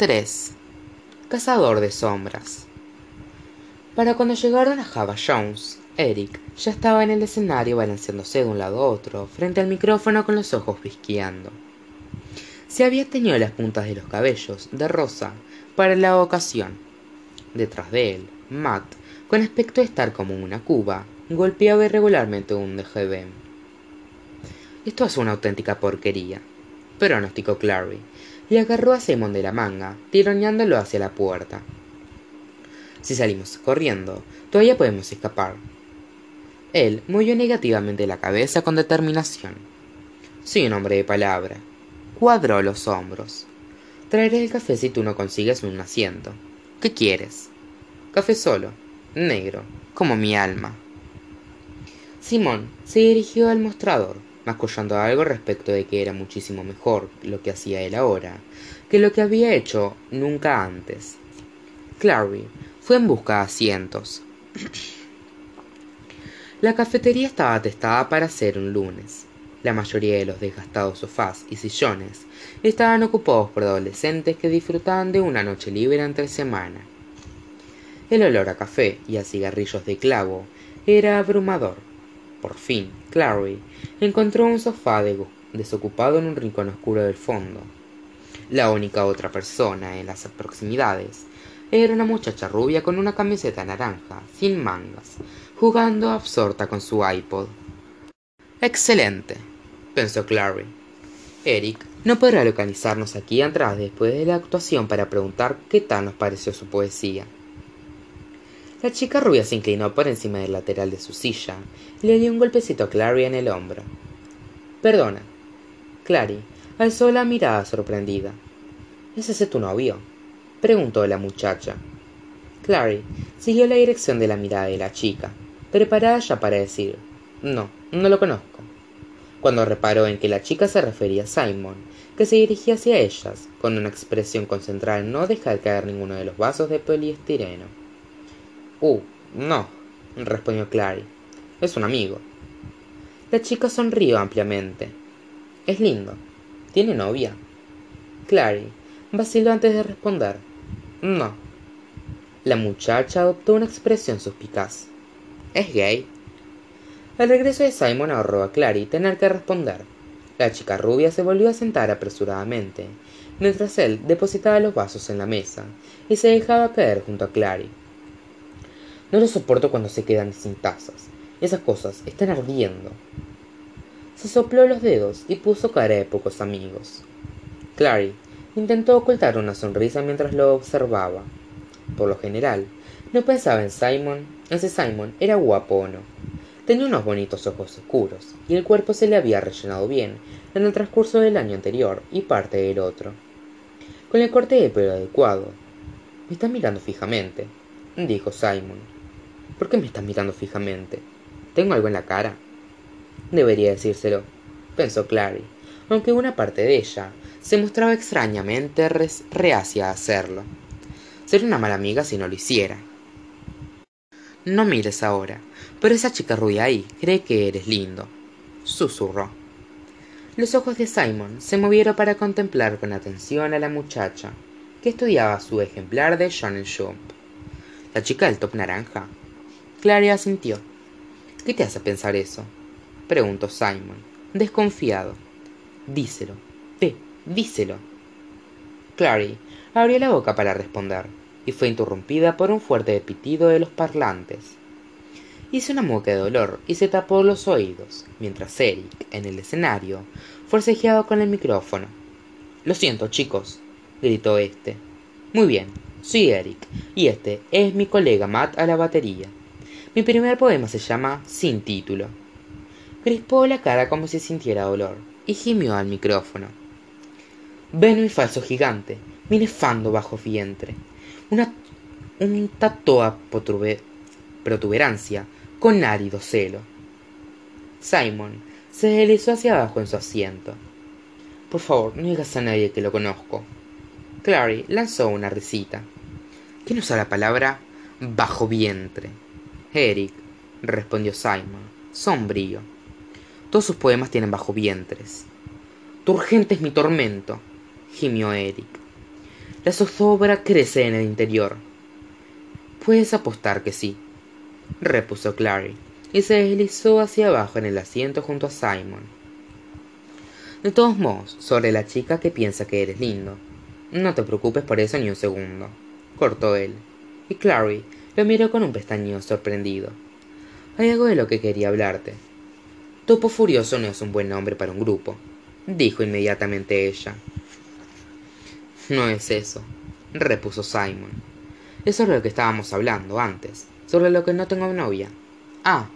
3. Cazador de sombras. Para cuando llegaron a Java Jones, Eric ya estaba en el escenario balanceándose de un lado a otro, frente al micrófono con los ojos visqueando. Se había teñido las puntas de los cabellos de rosa para la ocasión. Detrás de él, Matt, con aspecto de estar como una cuba, golpeaba irregularmente un DGB. Esto es una auténtica porquería, pronosticó Clary, y agarró a Simon de la manga, tironeándolo hacia la puerta. Si salimos corriendo, todavía podemos escapar. Él movió negativamente la cabeza con determinación. Soy un hombre de palabra. Cuadró los hombros. Traeré el café si tú no consigues un asiento. ¿Qué quieres? Café solo, negro, como mi alma. Simón se dirigió al mostrador, mascullando algo respecto de que era muchísimo mejor lo que hacía él ahora que lo que había hecho nunca antes. Clary fue en busca de asientos. La cafetería estaba atestada para ser un lunes. La mayoría de los desgastados sofás y sillones estaban ocupados por adolescentes que disfrutaban de una noche libre entre semana. El olor a café y a cigarrillos de clavo era abrumador. Por fin, Clary encontró un sofá desocupado en un rincón oscuro del fondo. La única otra persona en las proximidades era una muchacha rubia con una camiseta naranja, sin mangas, jugando absorta con su iPod. Excelente, pensó Clary. Eric no podrá localizarnos aquí atrás después de la actuación para preguntar qué tal nos pareció su poesía. La chica rubia se inclinó por encima del lateral de su silla y le dio un golpecito a Clary en el hombro. Perdona. Clary alzó la mirada sorprendida. ¿Es ese tu novio? preguntó la muchacha. Clary siguió la dirección de la mirada de la chica, preparada ya para decir No, no lo conozco. Cuando reparó en que la chica se refería a Simon, que se dirigía hacia ellas, con una expresión concentrada en no dejar caer ninguno de los vasos de poliestireno. Uh, no, respondió Clary. Es un amigo. La chica sonrió ampliamente. Es lindo. ¿Tiene novia? Clary vaciló antes de responder. No. La muchacha adoptó una expresión suspicaz. ¿Es gay? El regreso de Simon ahorró a Clary tener que responder. La chica rubia se volvió a sentar apresuradamente, mientras él depositaba los vasos en la mesa y se dejaba caer junto a Clary. No lo soporto cuando se quedan sin tazas. Esas cosas están ardiendo. Se sopló los dedos y puso cara de pocos amigos. Clary intentó ocultar una sonrisa mientras lo observaba. Por lo general, no pensaba en Simon, en si Simon era guapo o no. Tenía unos bonitos ojos oscuros, y el cuerpo se le había rellenado bien en el transcurso del año anterior y parte del otro. Con el corte de pelo adecuado. Me está mirando fijamente, dijo Simon. ¿Por qué me estás mirando fijamente? ¿Tengo algo en la cara? Debería decírselo, pensó Clary, aunque una parte de ella se mostraba extrañamente reacia a hacerlo. Sería una mala amiga si no lo hiciera. No mires ahora, pero esa chica rubia ahí cree que eres lindo, susurró. Los ojos de Simon se movieron para contemplar con atención a la muchacha, que estudiaba su ejemplar de Shonen Jump. La chica del top naranja Clary asintió. ¿Qué te hace pensar eso? preguntó Simon, desconfiado. Díselo. Ve, díselo. Clary abrió la boca para responder, y fue interrumpida por un fuerte pitido de los parlantes. Hizo una mueca de dolor y se tapó los oídos, mientras Eric, en el escenario, forcejeaba con el micrófono. Lo siento, chicos, gritó este. Muy bien, soy Eric, y este es mi colega Matt a la batería. Mi primer poema se llama Sin título. Crispó la cara como si sintiera dolor y gimió al micrófono. Ven mi falso gigante, mi nefando bajo vientre, una, un tatoa protuberancia con árido celo. Simon se deslizó hacia abajo en su asiento. Por favor, no digas a nadie que lo conozco. Clary lanzó una risita. ¿Quién usa la palabra bajo vientre? Eric, respondió Simon, sombrío. Todos sus poemas tienen bajo vientres. Tu urgente es mi tormento, gimió Eric. La zozobra crece en el interior. Puedes apostar que sí, repuso Clary, y se deslizó hacia abajo en el asiento junto a Simon. De todos modos, sobre la chica que piensa que eres lindo. No te preocupes por eso ni un segundo, cortó él, y Clary lo miró con un pestañeo sorprendido. Hay algo de lo que quería hablarte. Topo Furioso no es un buen nombre para un grupo, dijo inmediatamente ella. No es eso, repuso Simon. Eso es lo que estábamos hablando antes, sobre lo que no tengo novia. Ah,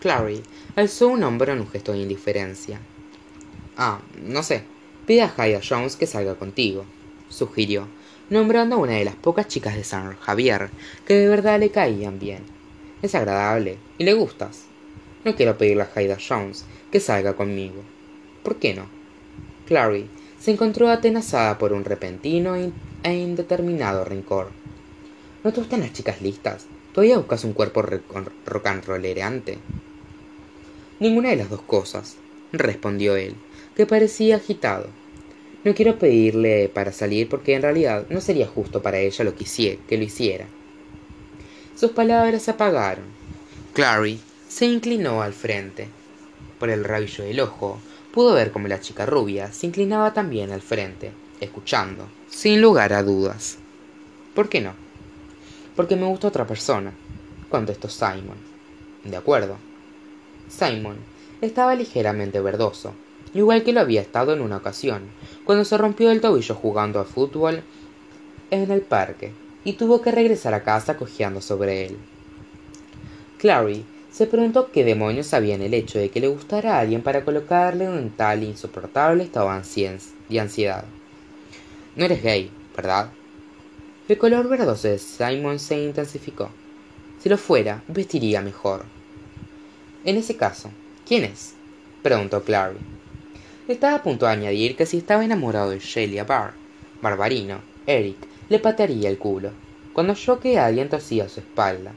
Clary alzó un hombro en un gesto de indiferencia. Ah, no sé. Pide a Hyde Jones que salga contigo, sugirió, nombrando a una de las pocas chicas de San Javier que de verdad le caían bien. Es agradable y le gustas. No quiero pedirle a Hyde Jones que salga conmigo. ¿Por qué no? Clary se encontró atenazada por un repentino e indeterminado rencor. ¿No te gustan las chicas listas? ¿Todavía buscas un cuerpo rock and? Ninguna de las dos cosas, respondió él, que parecía agitado. No quiero pedirle para salir porque en realidad no sería justo para ella lo que, que lo hiciera. Sus palabras se apagaron. Clary se inclinó al frente. Por el rabillo del ojo, pudo ver cómo la chica rubia se inclinaba también al frente, escuchando, sin lugar a dudas. ¿Por qué no? Porque me gusta otra persona, contestó Simon. De acuerdo. Simon estaba ligeramente verdoso, igual que lo había estado en una ocasión, cuando se rompió el tobillo jugando a fútbol en el parque y tuvo que regresar a casa cojeando sobre él. Clary se preguntó qué demonios había en el hecho de que le gustara a alguien para colocarle un tal insoportable estado de ansiedad. No eres gay, ¿verdad? El color verdoso de Simon se intensificó. Si lo fuera, vestiría mejor. En ese caso, ¿quién es? preguntó Clary. Estaba a punto de añadir que si estaba enamorado de Shelia Barr, Barbarino, Eric le patearía el culo, cuando yo que alguien tosía su espalda.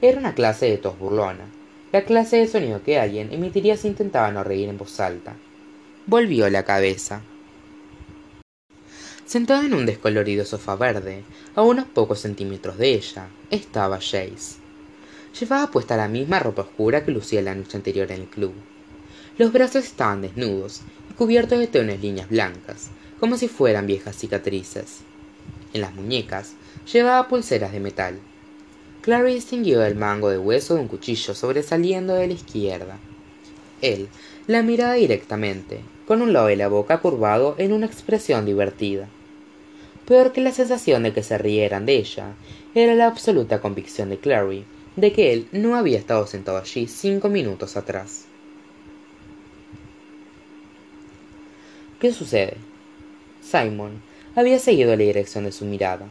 Era una clase de tos burlona, la clase de sonido que alguien emitiría si intentaba no reír en voz alta. Volvió la cabeza. Sentado en un descolorido sofá verde, a unos pocos centímetros de ella, estaba Jace. Llevaba puesta la misma ropa oscura que lucía la noche anterior en el club. Los brazos estaban desnudos y cubiertos de tenues líneas blancas, como si fueran viejas cicatrices. En las muñecas llevaba pulseras de metal, Clary distinguió el mango de hueso de un cuchillo sobresaliendo de la izquierda. Él la miraba directamente, con un lado de la boca curvado en una expresión divertida. Peor que la sensación de que se rieran de ella, era la absoluta convicción de Clary de que él no había estado sentado allí cinco minutos atrás. ¿Qué sucede? Simon había seguido la dirección de su mirada,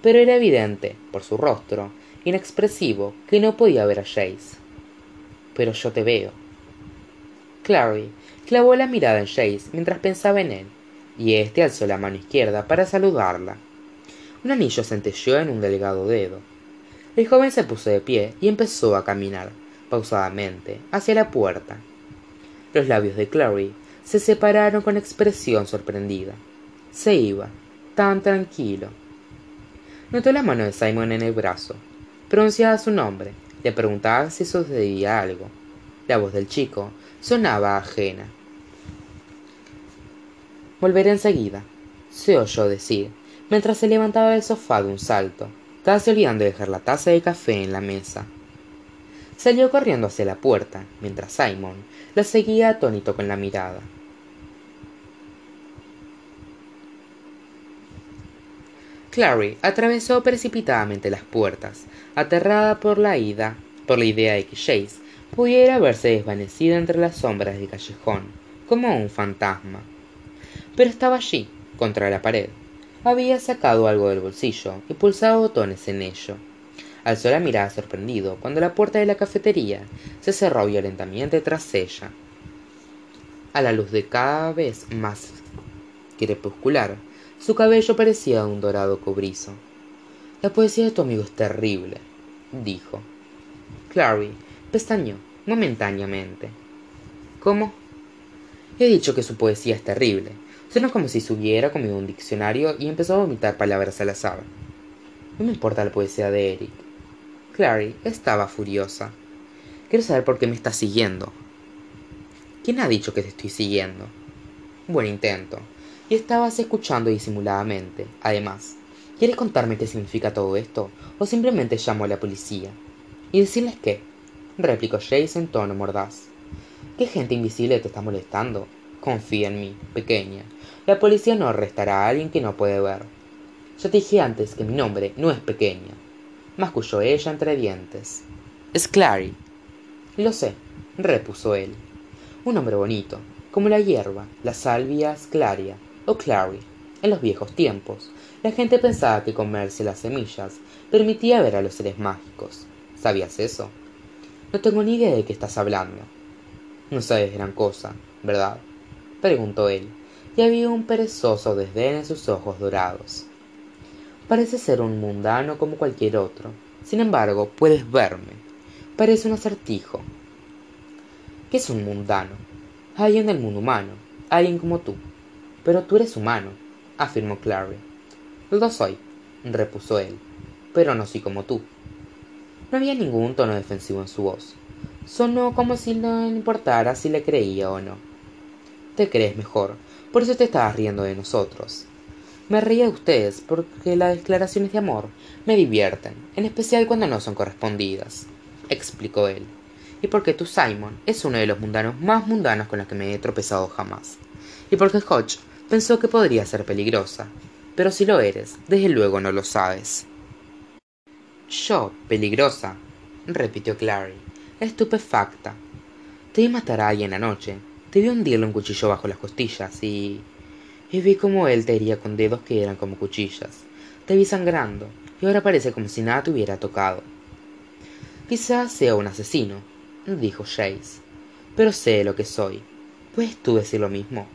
pero era evidente, por su rostro, inexpresivo que no podía ver a Jace. Pero yo te veo. Clary clavó la mirada en Jace mientras pensaba en él, y éste alzó la mano izquierda para saludarla. Un anillo centelleó en un delgado dedo. El joven se puso de pie y empezó a caminar, pausadamente, hacia la puerta. Los labios de Clary se separaron con expresión sorprendida. Se iba, tan tranquilo. Notó la mano de Simon en el brazo, pronunciaba su nombre, le preguntaba si sucedía algo. La voz del chico sonaba ajena. Volveré enseguida, se oyó decir, mientras se levantaba del sofá de un salto, casi olvidando dejar la taza de café en la mesa. Salió corriendo hacia la puerta, mientras Simon la seguía atónito con la mirada. Clary atravesó precipitadamente las puertas, aterrada por la ida, por la idea de que Jace pudiera verse desvanecido entre las sombras del callejón, como un fantasma. Pero estaba allí, contra la pared. Había sacado algo del bolsillo y pulsado botones en ello. Alzó la mirada sorprendido cuando la puerta de la cafetería se cerró violentamente tras ella. A la luz de cada vez más crepuscular, su cabello parecía un dorado cobrizo. La poesía de tu amigo es terrible, dijo. Clary pestañeó momentáneamente. ¿Cómo? He dicho que su poesía es terrible. Sonó como si se hubiera comido un diccionario y empezó a vomitar palabras al azar. No me importa la poesía de Eric. Clary estaba furiosa. Quiero saber por qué me estás siguiendo. ¿Quién ha dicho que te estoy siguiendo? Buen intento. Y estabas escuchando disimuladamente. Además, ¿quieres contarme qué significa todo esto? ¿O simplemente llamo a la policía? ¿Y decirles qué? replicó Jace en tono mordaz. ¿Qué gente invisible te está molestando? Confía en mí, pequeña. La policía no arrestará a alguien que no puede ver. Ya te dije antes que mi nombre no es pequeña. Masculló ella entre dientes. Es Clary. Lo sé, repuso él. Un nombre bonito, como la hierba, la salvia Claria o Clary. En los viejos tiempos, la gente pensaba que comerse las semillas permitía ver a los seres mágicos. ¿Sabías eso? No tengo ni idea de qué estás hablando. No sabes gran cosa, ¿verdad? preguntó él, y había un perezoso desdén en sus ojos dorados. Parece ser un mundano como cualquier otro. Sin embargo, puedes verme. Parece un acertijo. ¿Qué es un mundano? Alguien del mundo humano, alguien como tú. Pero tú eres humano, afirmó Clary. Lo soy, repuso él, pero no soy como tú. No había ningún tono defensivo en su voz. Sonó como si no importara si le creía o no te crees mejor, por eso te estabas riendo de nosotros. Me reía de ustedes porque las declaraciones de amor me divierten, en especial cuando no son correspondidas, explicó él. Y porque tú, Simon, es uno de los mundanos más mundanos con los que me he tropezado jamás. Y porque Hodge pensó que podría ser peligrosa. Pero si lo eres, desde luego no lo sabes. Yo, peligrosa, repitió Clary, estupefacta. Te vi matar a alguien anoche, te vi hundirle un cuchillo bajo las costillas y... y vi como él te hería con dedos que eran como cuchillas. Te vi sangrando y ahora parece como si nada te hubiera tocado. Quizás sea un asesino, dijo Jace, pero sé lo que soy. ¿Puedes tú decir lo mismo?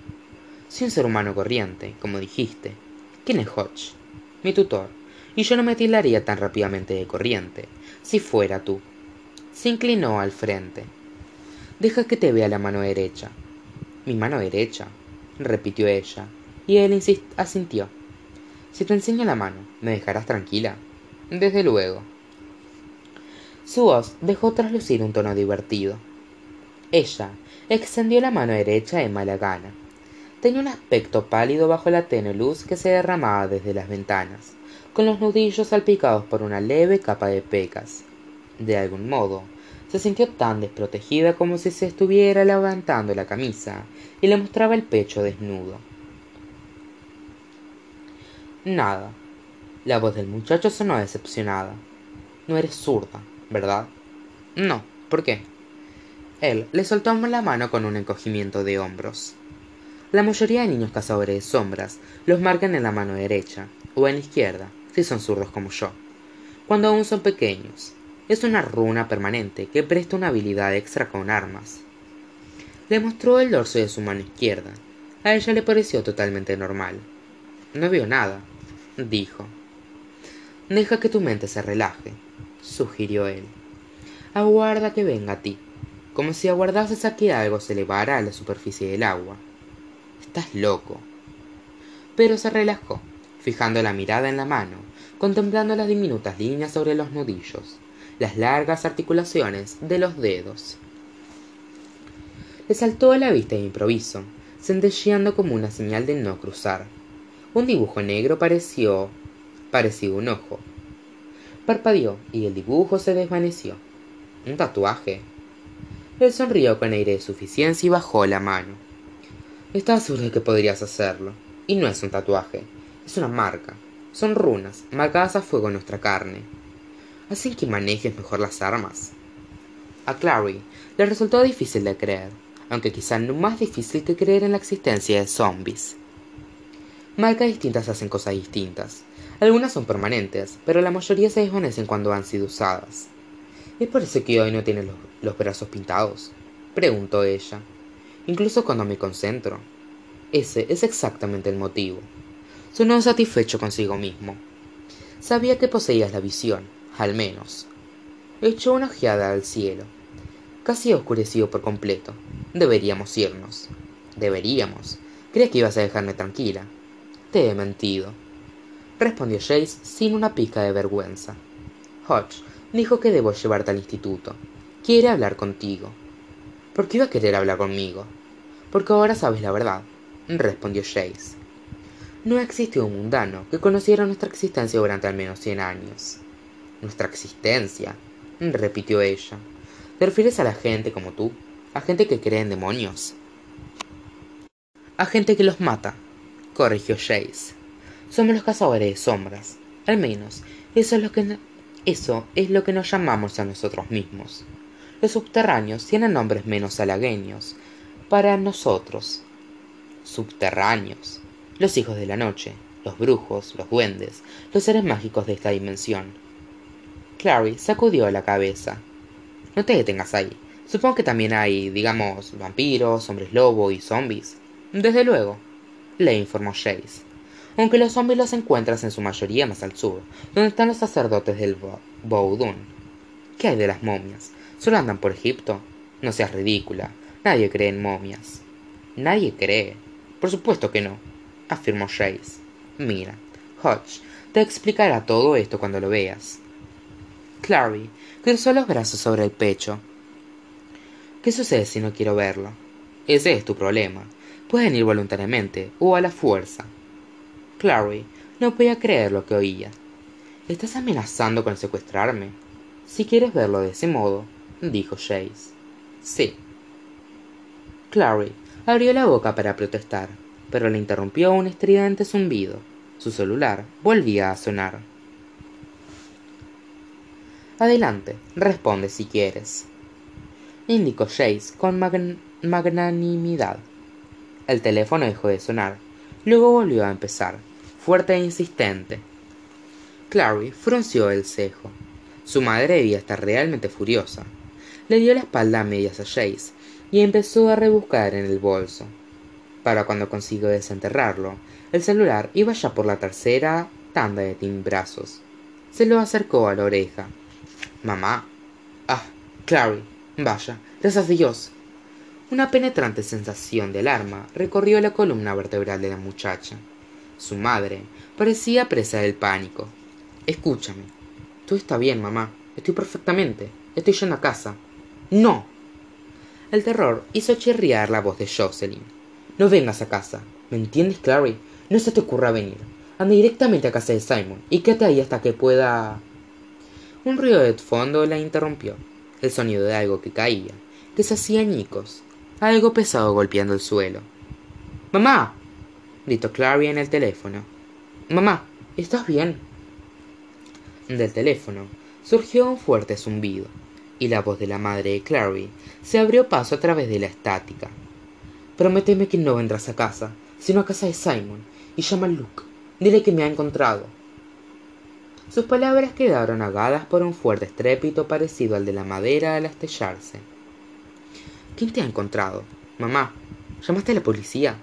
Soy un ser humano corriente, como dijiste. ¿Quién es Hodge? Mi tutor. Y yo no me tildaría tan rápidamente de corriente, si fuera tú. Se inclinó al frente. Deja que te vea la mano derecha, mi mano derecha, repitió ella, y él asintió. Si te enseño la mano, ¿me dejarás tranquila? Desde luego. Su voz dejó traslucir un tono divertido. Ella extendió la mano derecha de mala gana. Tenía un aspecto pálido bajo la tenue luz que se derramaba desde las ventanas, con los nudillos salpicados por una leve capa de pecas. De algún modo, se sintió tan desprotegida como si se estuviera levantando la camisa y le mostraba el pecho desnudo. Nada. La voz del muchacho sonó decepcionada. No eres zurda, ¿verdad? No. ¿Por qué? Él le soltó la mano con un encogimiento de hombros. La mayoría de niños cazadores de sombras los marcan en la mano derecha o en la izquierda, si son zurdos como yo, cuando aún son pequeños, es una runa permanente que presta una habilidad extra con armas. Le mostró el dorso de su mano izquierda. A ella le pareció totalmente normal. No veo nada, dijo. Deja que tu mente se relaje, sugirió él. Aguarda que venga a ti, como si aguardases a que algo se elevara a la superficie del agua. Estás loco. Pero se relajó, fijando la mirada en la mano, contemplando las diminutas líneas sobre los nudillos las largas articulaciones de los dedos. Le saltó a la vista de improviso, centelleando como una señal de no cruzar. Un dibujo negro pareció parecía un ojo. Parpadeó y el dibujo se desvaneció. ¿Un tatuaje? Él sonrió con aire de suficiencia y bajó la mano. Estaba seguro de que podrías hacerlo. Y no es un tatuaje, es una marca. Son runas, marcadas a fuego en nuestra carne hacen que manejes mejor las armas. A Clary le resultó difícil de creer, aunque quizá no más difícil que creer en la existencia de zombies. Marcas distintas hacen cosas distintas. Algunas son permanentes, pero la mayoría se desvanecen cuando han sido usadas. ¿Es por eso que hoy no tiene los, los brazos pintados? preguntó ella. Incluso cuando me concentro. Ese es exactamente el motivo. Sonó satisfecho consigo mismo. Sabía que poseías la visión, al menos. Echó una ojeada al cielo. Casi oscurecido por completo. Deberíamos irnos. Deberíamos. Creía que ibas a dejarme tranquila. Te he mentido, respondió Jace sin una pizca de vergüenza. Hodge dijo que debo llevarte al instituto. Quiere hablar contigo. ¿Por qué iba a querer hablar conmigo? Porque ahora sabes la verdad, respondió Jace. No existió un mundano que conociera nuestra existencia durante al menos cien años. ¿Nuestra existencia? repitió ella. ¿Te refieres a la gente como tú? ¿A gente que cree en demonios? A gente que los mata, corrigió Jace. Somos los cazadores de sombras. Al menos, eso es lo que eso es lo que nos llamamos a nosotros mismos. Los subterráneos tienen nombres menos halagueños para nosotros. Subterráneos. Los hijos de la noche, los brujos, los duendes, los seres mágicos de esta dimensión. Clary sacudió la cabeza. No te detengas ahí. Supongo que también hay, digamos, vampiros, hombres lobo y zombies. Desde luego, le informó Jace aunque los zombies los encuentras en su mayoría más al sur, donde están los sacerdotes del Boudoun. ¿Qué hay de las momias? ¿Solo andan por Egipto? No seas ridícula. Nadie cree en momias. ¿Nadie cree? Por supuesto que no, afirmó Jace. Mira, Hodge te explicará todo esto cuando lo veas. Clary cruzó los brazos sobre el pecho. ¿Qué sucede si no quiero verlo? Ese es tu problema. Pueden ir voluntariamente o a la fuerza. Clary no podía creer lo que oía. ¿Estás amenazando con secuestrarme? Si quieres verlo de ese modo, dijo Jace. Sí. Clary abrió la boca para protestar, pero le interrumpió un estridente zumbido. Su celular volvía a sonar. Adelante, responde si quieres, indicó Jace con magnanimidad. El teléfono dejó de sonar, luego volvió a empezar fuerte e insistente. Clary frunció el cejo. Su madre debía estar realmente furiosa. Le dio la espalda a medias a Jace y empezó a rebuscar en el bolso. Para cuando consiguió desenterrarlo, el celular iba ya por la tercera tanda de timbrazos. Se lo acercó a la oreja. Mamá. Ah, Clary. Vaya, gracias a Dios. Una penetrante sensación de alarma recorrió la columna vertebral de la muchacha. Su madre parecía presa del pánico. Escúchame. Todo está bien, mamá. Estoy perfectamente. Estoy yendo a casa. ¡No! El terror hizo chirriar la voz de Jocelyn. No vengas a casa. ¿Me entiendes, Clary? No se te ocurra venir. Anda directamente a casa de Simon y quédate ahí hasta que pueda. Un ruido de fondo la interrumpió. El sonido de algo que caía, que se hacía añicos. Algo pesado golpeando el suelo. ¡Mamá! gritó Clary en el teléfono. Mamá, ¿estás bien? Del teléfono surgió un fuerte zumbido, y la voz de la madre de Clary se abrió paso a través de la estática. Prométeme que no vendrás a casa, sino a casa de Simon, y llama a Luke. Dile que me ha encontrado. Sus palabras quedaron agadas por un fuerte estrépito parecido al de la madera al estrellarse. ¿Quién te ha encontrado? Mamá, ¿llamaste a la policía?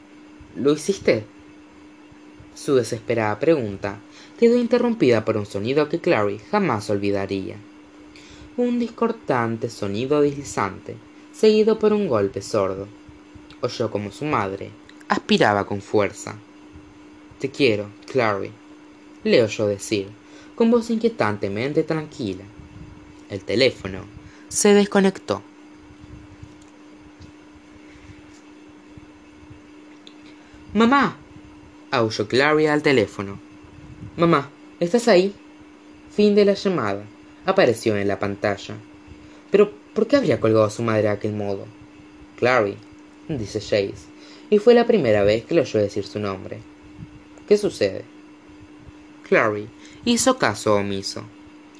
¿Lo hiciste? Su desesperada pregunta quedó interrumpida por un sonido que Clary jamás olvidaría. Un discordante sonido deslizante, seguido por un golpe sordo. Oyó como su madre aspiraba con fuerza. Te quiero, Clary, le oyó decir, con voz inquietantemente tranquila. El teléfono se desconectó. Mamá, aulló Clary al teléfono. Mamá, ¿estás ahí? Fin de la llamada. Apareció en la pantalla. Pero, ¿por qué habría colgado a su madre de aquel modo? Clary, dice Jace, y fue la primera vez que le oyó decir su nombre. ¿Qué sucede? Clary hizo caso omiso.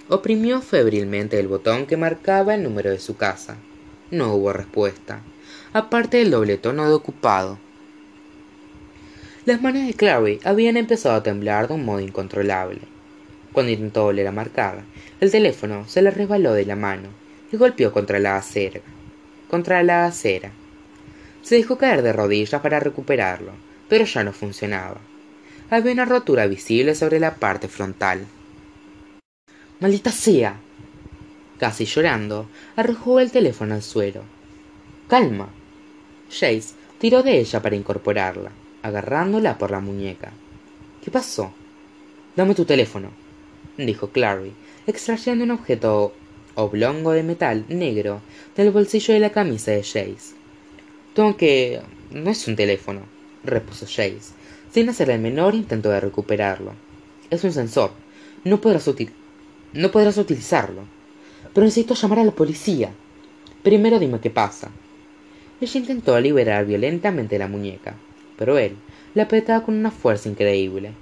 Oprimió febrilmente el botón que marcaba el número de su casa. No hubo respuesta, aparte del doble tono de ocupado las manos de Clary habían empezado a temblar de un modo incontrolable. Cuando intentó volver a marcar, el teléfono se le resbaló de la mano y golpeó contra la acera. Contra la acera. Se dejó caer de rodillas para recuperarlo, pero ya no funcionaba. Había una rotura visible sobre la parte frontal. ¡Maldita sea! Casi llorando, arrojó el teléfono al suelo. ¡Calma! Jace tiró de ella para incorporarla agarrándola por la muñeca. ¿Qué pasó? Dame tu teléfono, dijo Clary, extrayendo un objeto oblongo de metal negro del bolsillo de la camisa de Jace. Tengo que. no es un teléfono, repuso Jace, sin hacer el menor intento de recuperarlo. Es un sensor. No podrás, no podrás utilizarlo. Pero necesito llamar a la policía. Primero dime qué pasa. Ella intentó liberar violentamente la muñeca, pero él la apretaba con una fuerza increíble.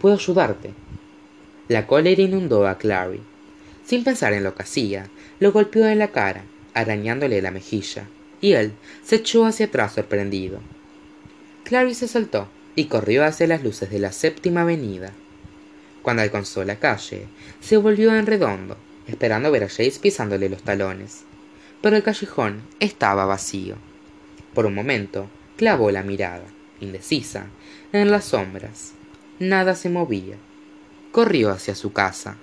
Puedo ayudarte. La cólera inundó a Clary. Sin pensar en lo que hacía, lo golpeó en la cara, arañándole la mejilla, y él se echó hacia atrás sorprendido. Clary se soltó y corrió hacia las luces de la séptima avenida. Cuando alcanzó la calle, se volvió en redondo, esperando ver a Jace pisándole los talones. Pero el callejón estaba vacío. Por un momento, clavó la mirada, indecisa, en las sombras. Nada se movía. Corrió hacia su casa.